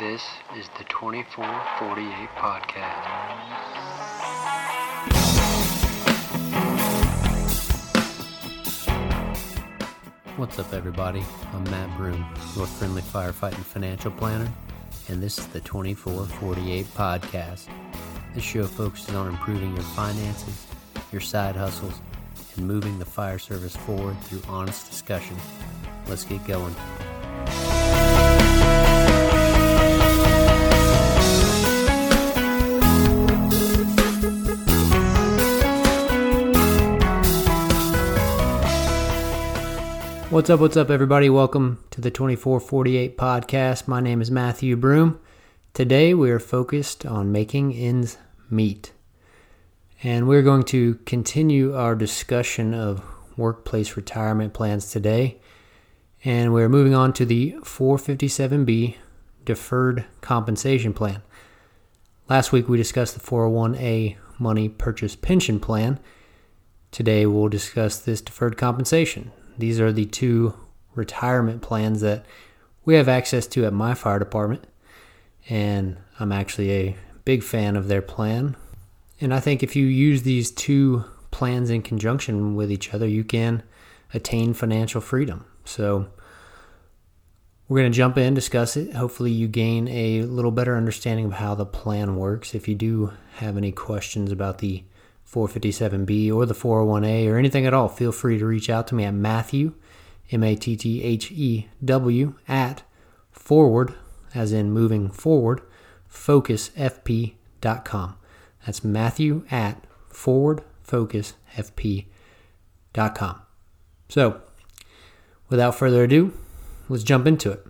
This is the 2448 Podcast. What's up, everybody? I'm Matt Broom, your friendly firefighting financial planner, and this is the 2448 Podcast. This show focuses on improving your finances, your side hustles, and moving the fire service forward through honest discussion. Let's get going. What's up, what's up, everybody? Welcome to the 2448 podcast. My name is Matthew Broom. Today we are focused on making ends meet. And we're going to continue our discussion of workplace retirement plans today. And we're moving on to the 457B deferred compensation plan. Last week we discussed the 401A money purchase pension plan. Today we'll discuss this deferred compensation. These are the two retirement plans that we have access to at my fire department. And I'm actually a big fan of their plan. And I think if you use these two plans in conjunction with each other, you can attain financial freedom. So we're going to jump in, discuss it. Hopefully, you gain a little better understanding of how the plan works. If you do have any questions about the 457B or the 401A or anything at all, feel free to reach out to me at Matthew, M A T T H E W, at forward, as in moving forward, focusfp.com. That's Matthew at forwardfocusfp.com. So, without further ado, let's jump into it.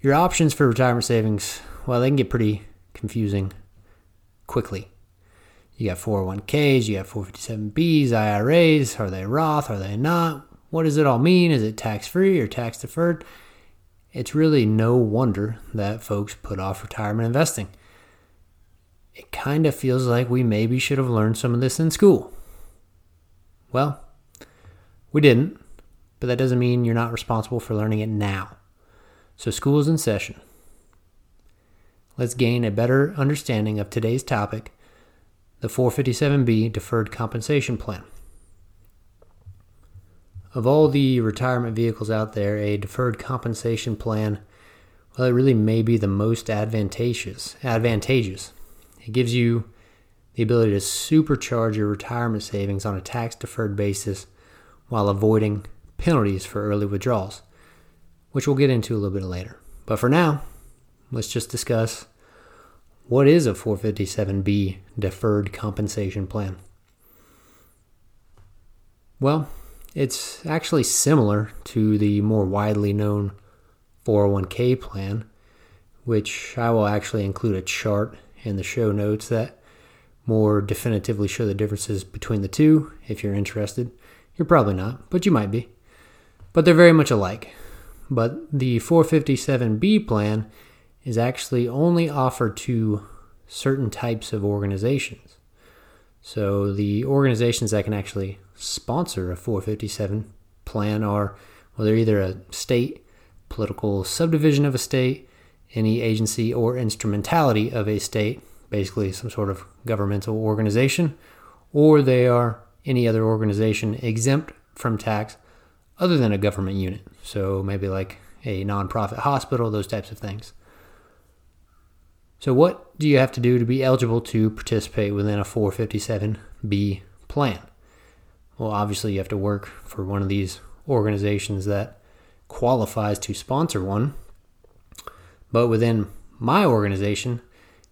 Your options for retirement savings, well, they can get pretty confusing quickly. You got 401ks, you got 457bs, IRAs. Are they Roth? Are they not? What does it all mean? Is it tax free or tax deferred? It's really no wonder that folks put off retirement investing. It kind of feels like we maybe should have learned some of this in school. Well, we didn't, but that doesn't mean you're not responsible for learning it now. So, school is in session. Let's gain a better understanding of today's topic the 457B Deferred Compensation Plan. Of all the retirement vehicles out there, a deferred compensation plan, well, it really may be the most advantageous. Advantageous. It gives you the ability to supercharge your retirement savings on a tax deferred basis while avoiding penalties for early withdrawals, which we'll get into a little bit later. But for now, let's just discuss what is a 457B deferred compensation plan? Well, it's actually similar to the more widely known 401k plan, which I will actually include a chart in the show notes that more definitively show the differences between the two if you're interested. You're probably not, but you might be. But they're very much alike. But the 457B plan is actually only offered to certain types of organizations. So the organizations that can actually sponsor a 457 plan are, well, they're either a state, political subdivision of a state, any agency or instrumentality of a state, basically some sort of governmental organization, or they are any other organization exempt from tax other than a government unit. So maybe like a nonprofit hospital, those types of things. So, what do you have to do to be eligible to participate within a 457B plan? Well, obviously, you have to work for one of these organizations that qualifies to sponsor one. But within my organization,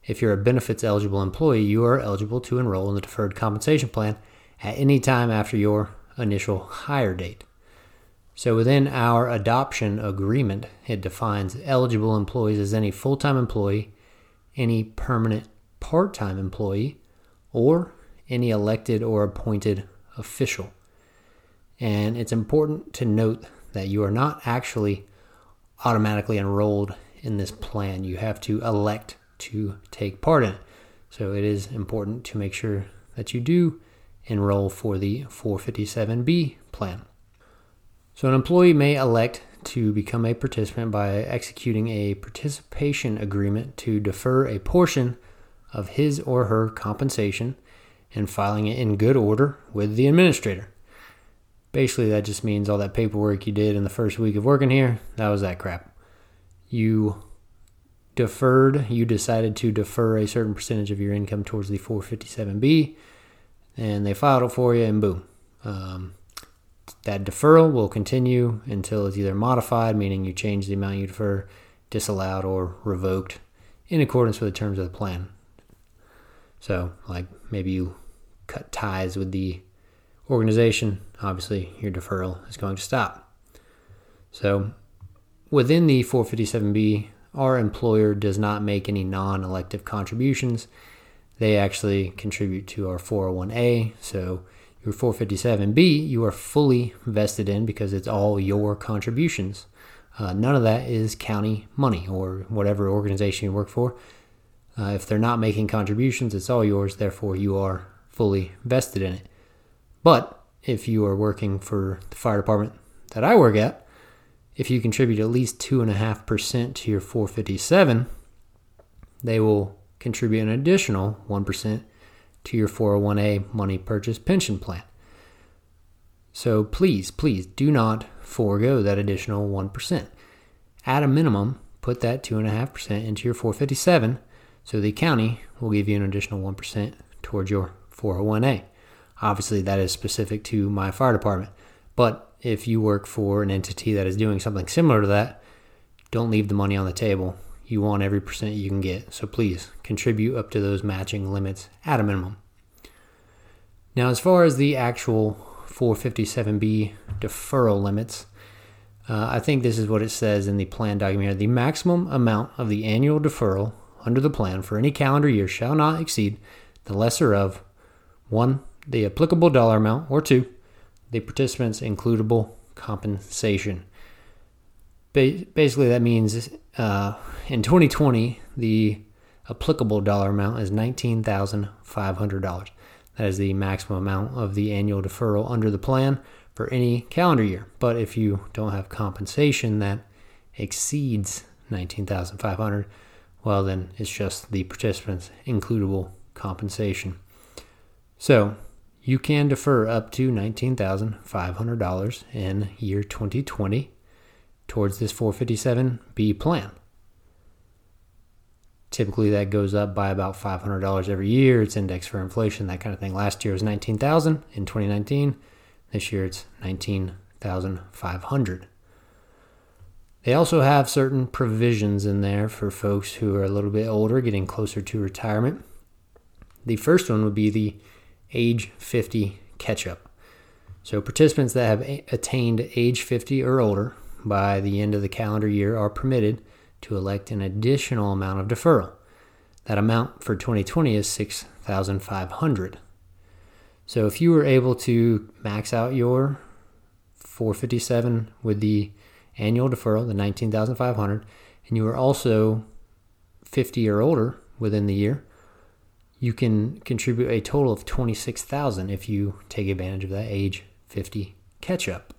if you're a benefits eligible employee, you are eligible to enroll in the deferred compensation plan at any time after your initial hire date. So within our adoption agreement, it defines eligible employees as any full time employee any permanent part time employee, or any elected or appointed official. And it's important to note that you are not actually automatically enrolled in this plan. You have to elect to take part in it. So it is important to make sure that you do enroll for the 457B plan. So an employee may elect to become a participant by executing a participation agreement to defer a portion of his or her compensation and filing it in good order with the administrator. Basically, that just means all that paperwork you did in the first week of working here, that was that crap. You deferred, you decided to defer a certain percentage of your income towards the 457B, and they filed it for you, and boom. Um, that deferral will continue until it's either modified, meaning you change the amount you defer, disallowed, or revoked in accordance with the terms of the plan. So, like maybe you cut ties with the organization, obviously your deferral is going to stop. So, within the 457B, our employer does not make any non elective contributions. They actually contribute to our 401A. So, your 457B, you are fully vested in because it's all your contributions. Uh, none of that is county money or whatever organization you work for. Uh, if they're not making contributions, it's all yours, therefore, you are fully vested in it. But if you are working for the fire department that I work at, if you contribute at least 2.5% to your 457, they will contribute an additional 1% to your 401a money purchase pension plan. So please, please do not forego that additional 1%. At a minimum, put that 2.5% into your 457 so the county will give you an additional 1% towards your 401a. Obviously, that is specific to my fire department. But if you work for an entity that is doing something similar to that, don't leave the money on the table. You want every percent you can get. So please contribute up to those matching limits at a minimum. Now, as far as the actual 457B deferral limits, uh, I think this is what it says in the plan document here. The maximum amount of the annual deferral under the plan for any calendar year shall not exceed the lesser of 1. The applicable dollar amount, or 2. The participant's includable compensation. Ba- basically, that means uh, in 2020, the applicable dollar amount is $19,500. That is the maximum amount of the annual deferral under the plan for any calendar year. But if you don't have compensation that exceeds 19,500, well, then it's just the participant's includable compensation. So you can defer up to $19,500 in year 2020 towards this 457B plan. Typically, that goes up by about $500 every year. It's indexed for inflation, that kind of thing. Last year was 19,000 in 2019. This year it's 19,500. They also have certain provisions in there for folks who are a little bit older, getting closer to retirement. The first one would be the age 50 catch up. So, participants that have attained age 50 or older by the end of the calendar year are permitted to elect an additional amount of deferral. That amount for 2020 is 6,500. So, if you were able to max out your 457 with the annual deferral, the 19,500, and you are also 50 or older within the year, you can contribute a total of 26,000 if you take advantage of that age 50 catch up.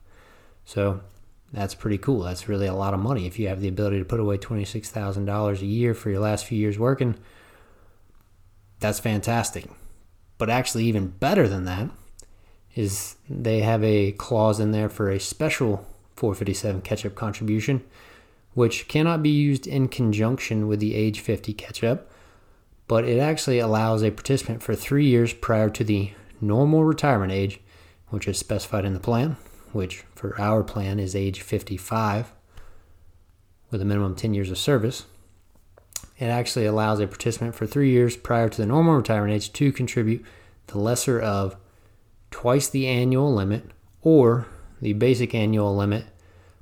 So that's pretty cool. That's really a lot of money if you have the ability to put away $26,000 a year for your last few years working. That's fantastic. But actually even better than that is they have a clause in there for a special 457 catch up contribution, which cannot be used in conjunction with the age 50 catch up, but it actually allows a participant for three years prior to the normal retirement age, which is specified in the plan, which for our plan is age 55 with a minimum 10 years of service. It actually allows a participant for three years prior to the normal retirement age to contribute the lesser of twice the annual limit or the basic annual limit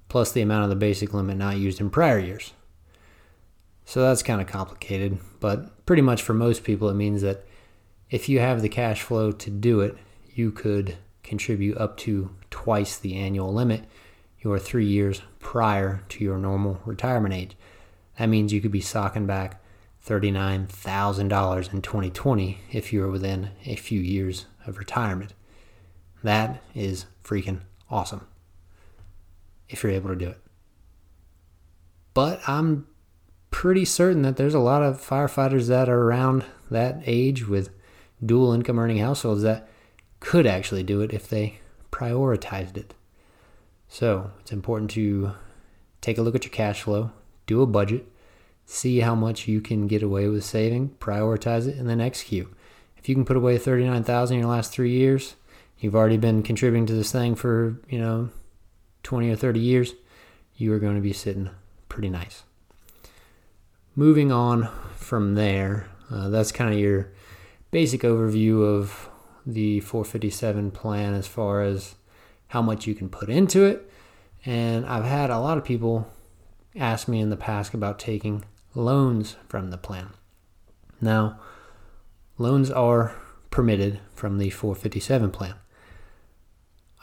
plus the amount of the basic limit not used in prior years. So that's kind of complicated, but pretty much for most people, it means that if you have the cash flow to do it, you could contribute up to twice the annual limit your three years prior to your normal retirement age. That means you could be socking back $39,000 in 2020 if you're within a few years of retirement. That is freaking awesome if you're able to do it. but I'm pretty certain that there's a lot of firefighters that are around that age with dual income earning households that could actually do it if they prioritized it. So it's important to take a look at your cash flow, do a budget, see how much you can get away with saving, prioritize it, and then execute. If you can put away 39,000 in your last 3 years, you've already been contributing to this thing for, you know, 20 or 30 years, you are going to be sitting pretty nice. Moving on from there, uh, that's kind of your basic overview of the 457 plan as far as how much you can put into it. And I've had a lot of people ask me in the past about taking loans from the plan. Now, loans are permitted from the 457 plan.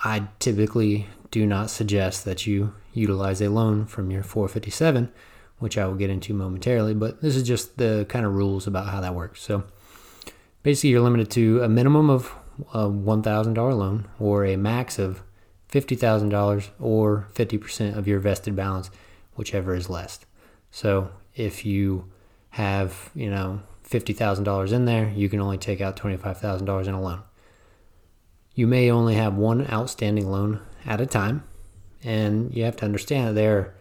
I typically do not suggest that you utilize a loan from your 457, which I will get into momentarily, but this is just the kind of rules about how that works. So basically, you're limited to a minimum of uh, a $1,000 loan or a max of $50,000 or 50% of your vested balance, whichever is less. So if you have, you know, $50,000 in there, you can only take out $25,000 in a loan. You may only have one outstanding loan at a time, and you have to understand that there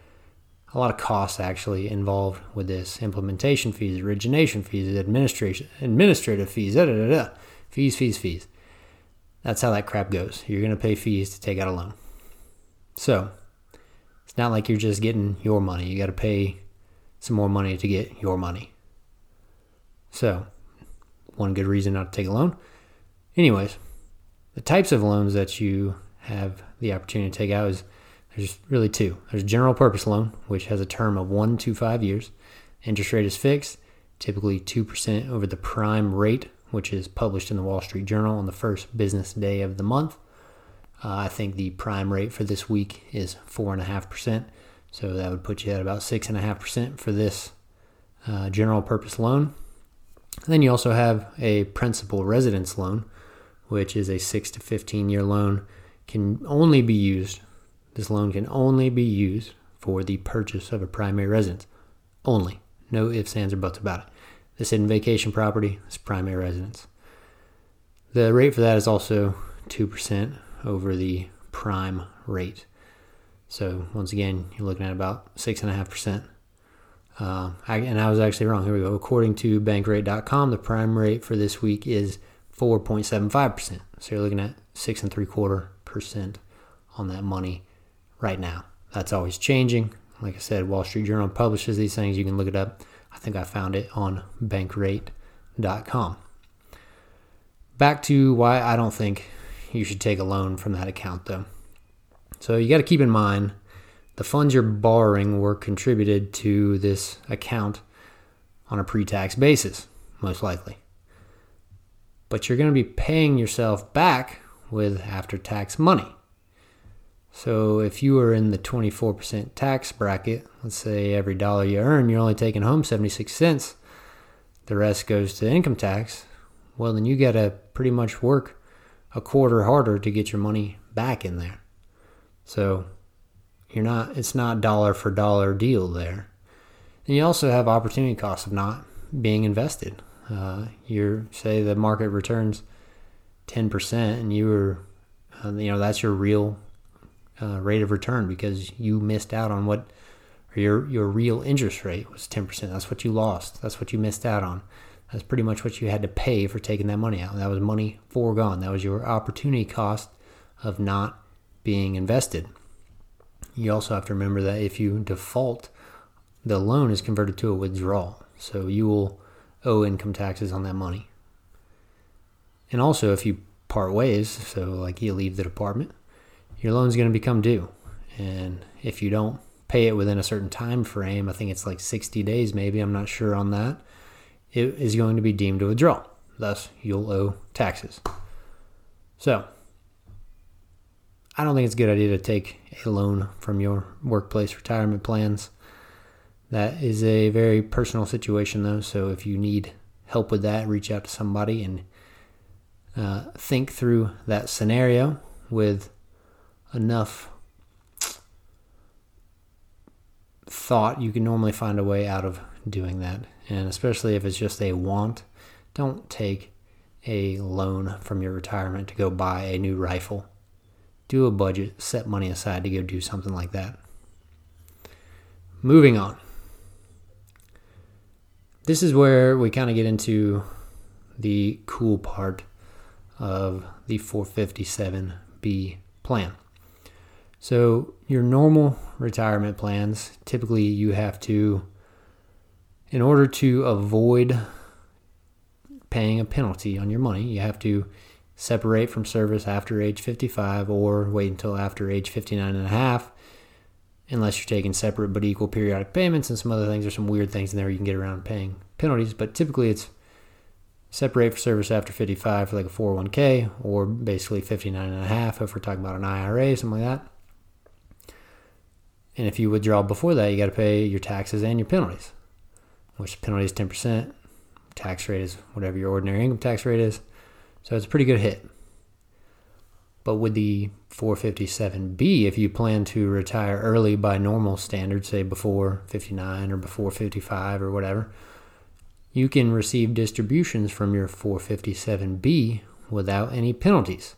a lot of costs actually involved with this implementation fees, origination fees, administration, administrative fees, da, da, da, fees, fees, fees. That's how that crap goes. You're going to pay fees to take out a loan. So, it's not like you're just getting your money. You got to pay some more money to get your money. So, one good reason not to take a loan. Anyways, the types of loans that you have the opportunity to take out is there's really two. There's general purpose loan, which has a term of one to five years. Interest rate is fixed, typically 2% over the prime rate, which is published in the Wall Street Journal on the first business day of the month. Uh, I think the prime rate for this week is 4.5%. So that would put you at about 6.5% for this uh, general purpose loan. And then you also have a principal residence loan, which is a 6 to 15 year loan, can only be used, this loan can only be used for the purchase of a primary residence. Only. No ifs, ands, or buts about it. This in vacation property is primary residence. The rate for that is also 2% over the prime rate. So once again, you're looking at about six and a half percent. Uh, and I was actually wrong. Here we go. According to Bankrate.com, the prime rate for this week is 4.75 percent. So you're looking at six and three quarter percent on that money right now. That's always changing. Like I said, Wall Street Journal publishes these things. You can look it up. I think I found it on Bankrate.com. Back to why I don't think you should take a loan from that account, though. So you got to keep in mind the funds you're borrowing were contributed to this account on a pre tax basis, most likely. But you're going to be paying yourself back with after tax money. So if you are in the 24% tax bracket, let's say every dollar you earn, you're only taking home 76 cents, the rest goes to income tax, well, then you got to pretty much work a quarter harder to get your money back in there. So you're not it's not dollar for dollar deal there. And you also have opportunity costs of not being invested. Uh, you're say the market returns 10% and you were uh, you know that's your real uh, rate of return because you missed out on what your your real interest rate was 10%. That's what you lost. That's what you missed out on. That's pretty much what you had to pay for taking that money out. That was money foregone. That was your opportunity cost of not being invested. You also have to remember that if you default, the loan is converted to a withdrawal. So you will owe income taxes on that money. And also, if you part ways, so like you leave the department, your loan is going to become due. And if you don't pay it within a certain time frame, I think it's like 60 days maybe, I'm not sure on that, it is going to be deemed a withdrawal. Thus, you'll owe taxes. So, I don't think it's a good idea to take a loan from your workplace retirement plans. That is a very personal situation, though. So if you need help with that, reach out to somebody and uh, think through that scenario with enough thought, you can normally find a way out of doing that. And especially if it's just a want, don't take a loan from your retirement to go buy a new rifle. Do a budget, set money aside to go do something like that. Moving on. This is where we kind of get into the cool part of the 457B plan. So, your normal retirement plans, typically you have to, in order to avoid paying a penalty on your money, you have to separate from service after age 55 or wait until after age 59 and a half, unless you're taking separate but equal periodic payments and some other things. There's some weird things in there you can get around paying penalties, but typically it's separate for service after 55 for like a 401k or basically 59 and a half if we're talking about an IRA, something like that. And if you withdraw before that, you got to pay your taxes and your penalties, which penalty is 10%. Tax rate is whatever your ordinary income tax rate is. So it's a pretty good hit. But with the 457B, if you plan to retire early by normal standards, say before 59 or before 55 or whatever, you can receive distributions from your 457B without any penalties.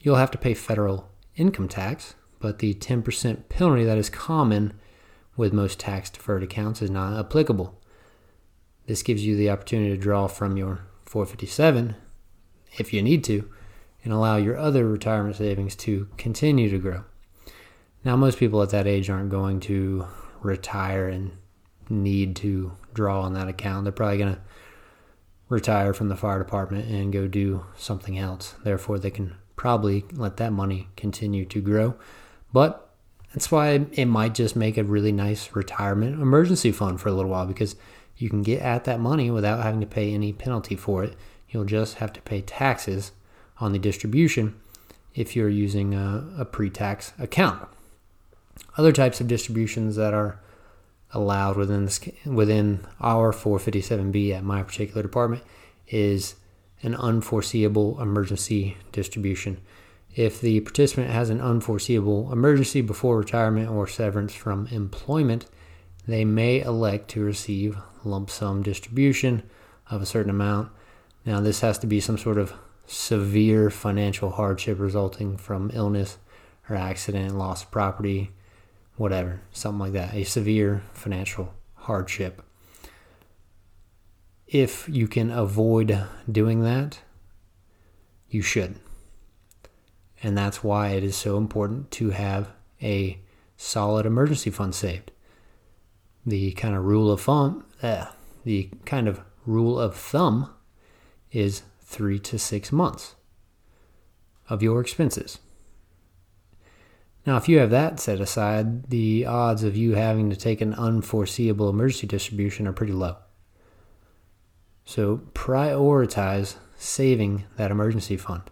You'll have to pay federal income tax, but the 10% penalty that is common with most tax deferred accounts is not applicable. This gives you the opportunity to draw from your 457 if you need to and allow your other retirement savings to continue to grow. Now, most people at that age aren't going to retire and need to draw on that account. They're probably going to retire from the fire department and go do something else. Therefore, they can probably let that money continue to grow. But that's why it might just make a really nice retirement emergency fund for a little while because you can get at that money without having to pay any penalty for it. You'll just have to pay taxes on the distribution if you're using a, a pre tax account. Other types of distributions that are allowed within this, within our 457B at my particular department is an unforeseeable emergency distribution. If the participant has an unforeseeable emergency before retirement or severance from employment, they may elect to receive lump sum distribution of a certain amount. Now, this has to be some sort of severe financial hardship resulting from illness or accident, loss of property, whatever, something like that, a severe financial hardship if you can avoid doing that, you should. And that's why it is so important to have a solid emergency fund saved. The kind of rule of thumb, uh, the kind of rule of thumb is three to six months of your expenses. Now, if you have that set aside, the odds of you having to take an unforeseeable emergency distribution are pretty low. So prioritize saving that emergency fund.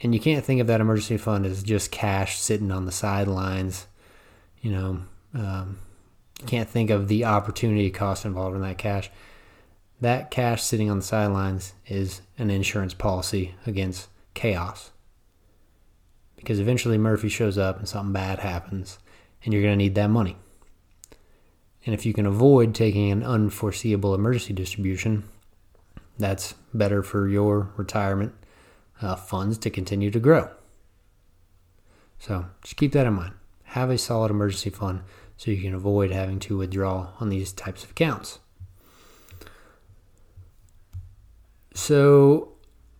And you can't think of that emergency fund as just cash sitting on the sidelines. You know, um, can't think of the opportunity cost involved in that cash. That cash sitting on the sidelines is an insurance policy against chaos. Because eventually Murphy shows up and something bad happens, and you're going to need that money. And if you can avoid taking an unforeseeable emergency distribution, that's better for your retirement uh, funds to continue to grow. So just keep that in mind. Have a solid emergency fund so you can avoid having to withdraw on these types of accounts. So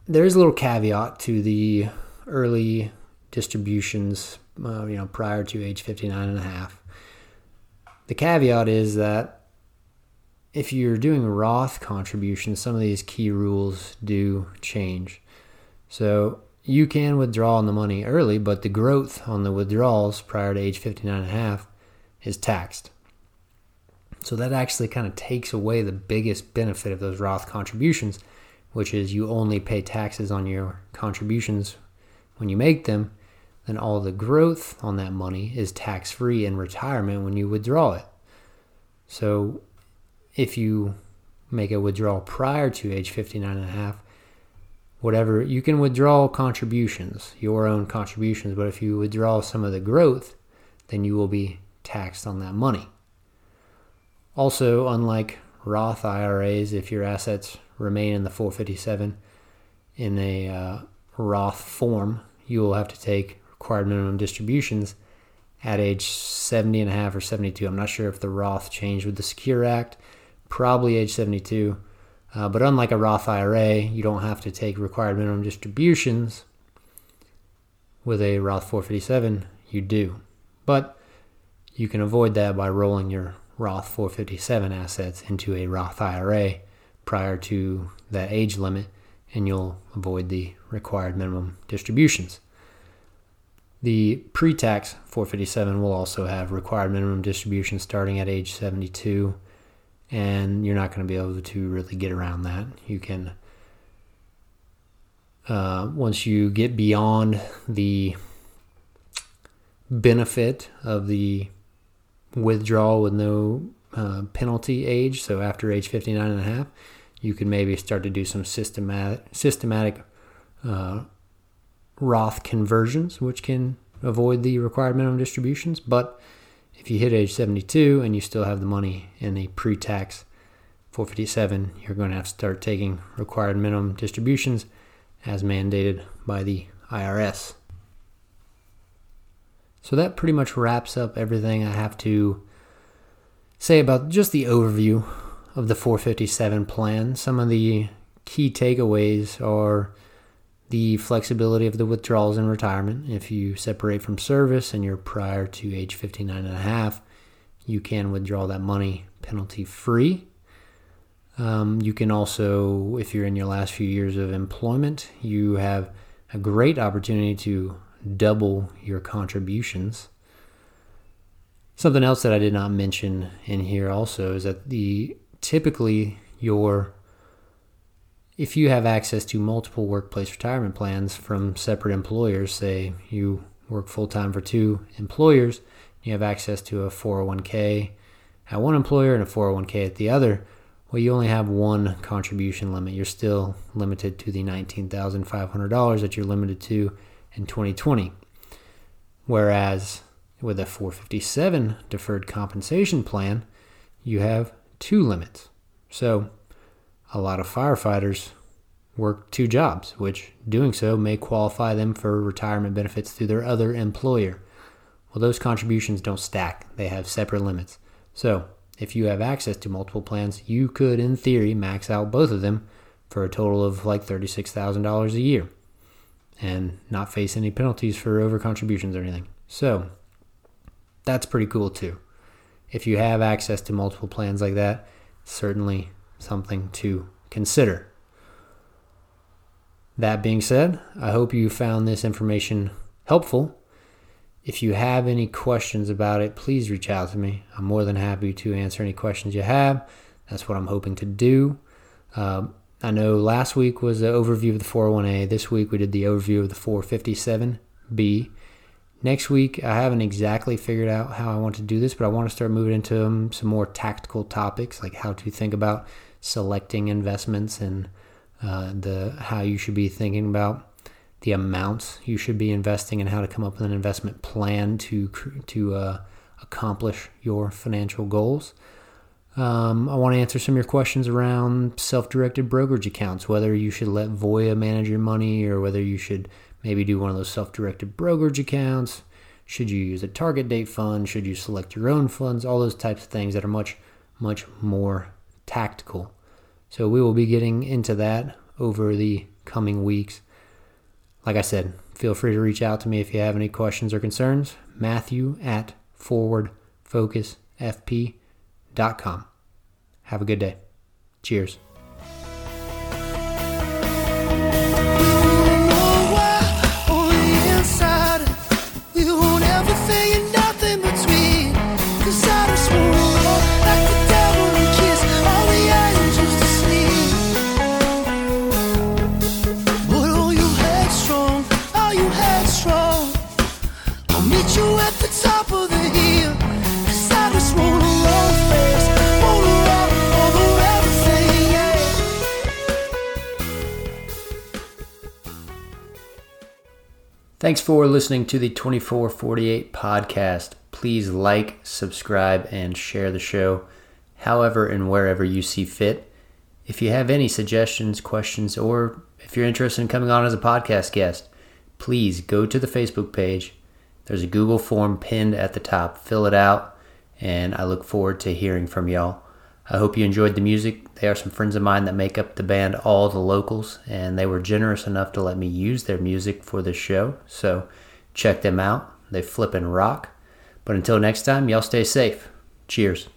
there's a little caveat to the early distributions, uh, you know, prior to age 59 and a half. The caveat is that if you're doing Roth contributions, some of these key rules do change. So you can withdraw on the money early, but the growth on the withdrawals prior to age 59 and a half is taxed. So that actually kind of takes away the biggest benefit of those Roth contributions, which is you only pay taxes on your contributions when you make them then all the growth on that money is tax free in retirement when you withdraw it. So if you make a withdrawal prior to age 59 and a half, whatever you can withdraw contributions, your own contributions, but if you withdraw some of the growth, then you will be taxed on that money. Also, unlike Roth IRAs, if your assets remain in the 457 in a uh, Roth form, you will have to take required minimum distributions at age 70 and a half or 72. I'm not sure if the Roth changed with the Secure Act, probably age 72. Uh, but unlike a Roth IRA, you don't have to take required minimum distributions. With a Roth 457, you do. But you can avoid that by rolling your Roth 457 assets into a Roth IRA prior to that age limit, and you'll avoid the required minimum distributions. The pre tax 457 will also have required minimum distributions starting at age 72 and you're not going to be able to really get around that. You can, uh, once you get beyond the benefit of the withdrawal with no uh, penalty age, so after age 59 and a half, you can maybe start to do some systematic, systematic uh, Roth conversions, which can avoid the required minimum distributions. But if you hit age 72 and you still have the money in a pre tax 457, you're going to have to start taking required minimum distributions as mandated by the IRS. So that pretty much wraps up everything I have to say about just the overview of the 457 plan. Some of the key takeaways are the flexibility of the withdrawals in retirement. If you separate from service and you're prior to age 59 and a half, you can withdraw that money penalty free. Um, you can also, if you're in your last few years of employment, you have a great opportunity to double your contributions. Something else that I did not mention in here also is that the typically your if you have access to multiple workplace retirement plans from separate employers, say you work full time for two employers, you have access to a 401k at one employer and a 401k at the other, well, you only have one contribution limit. You're still limited to the $19,500 that you're limited to in 2020. Whereas with a 457 deferred compensation plan, you have two limits. So a lot of firefighters work two jobs, which doing so may qualify them for retirement benefits through their other employer. Well, those contributions don't stack, they have separate limits. So, if you have access to multiple plans, you could, in theory, max out both of them for a total of like $36,000 a year and not face any penalties for over contributions or anything. So, that's pretty cool too. If you have access to multiple plans like that, certainly something to consider. That being said, I hope you found this information helpful. If you have any questions about it, please reach out to me. I'm more than happy to answer any questions you have. That's what I'm hoping to do. Um, I know last week was the overview of the 401a. This week we did the overview of the 457b. Next week, I haven't exactly figured out how I want to do this, but I want to start moving into um, some more tactical topics, like how to think about selecting investments and uh, the how you should be thinking about the amounts you should be investing and how to come up with an investment plan to to uh, accomplish your financial goals. Um, I want to answer some of your questions around self-directed brokerage accounts, whether you should let Voya manage your money or whether you should maybe do one of those self-directed brokerage accounts. Should you use a target date fund? Should you select your own funds? All those types of things that are much, much more tactical. So we will be getting into that over the coming weeks. Like I said, feel free to reach out to me if you have any questions or concerns. Matthew at forwardfocusfp.com. Have a good day. Cheers. Thanks for listening to the 2448 podcast. Please like, subscribe, and share the show however and wherever you see fit. If you have any suggestions, questions, or if you're interested in coming on as a podcast guest, please go to the Facebook page. There's a Google form pinned at the top. Fill it out, and I look forward to hearing from y'all. I hope you enjoyed the music. They are some friends of mine that make up the band All the Locals, and they were generous enough to let me use their music for this show. So check them out. They flip and rock. But until next time, y'all stay safe. Cheers.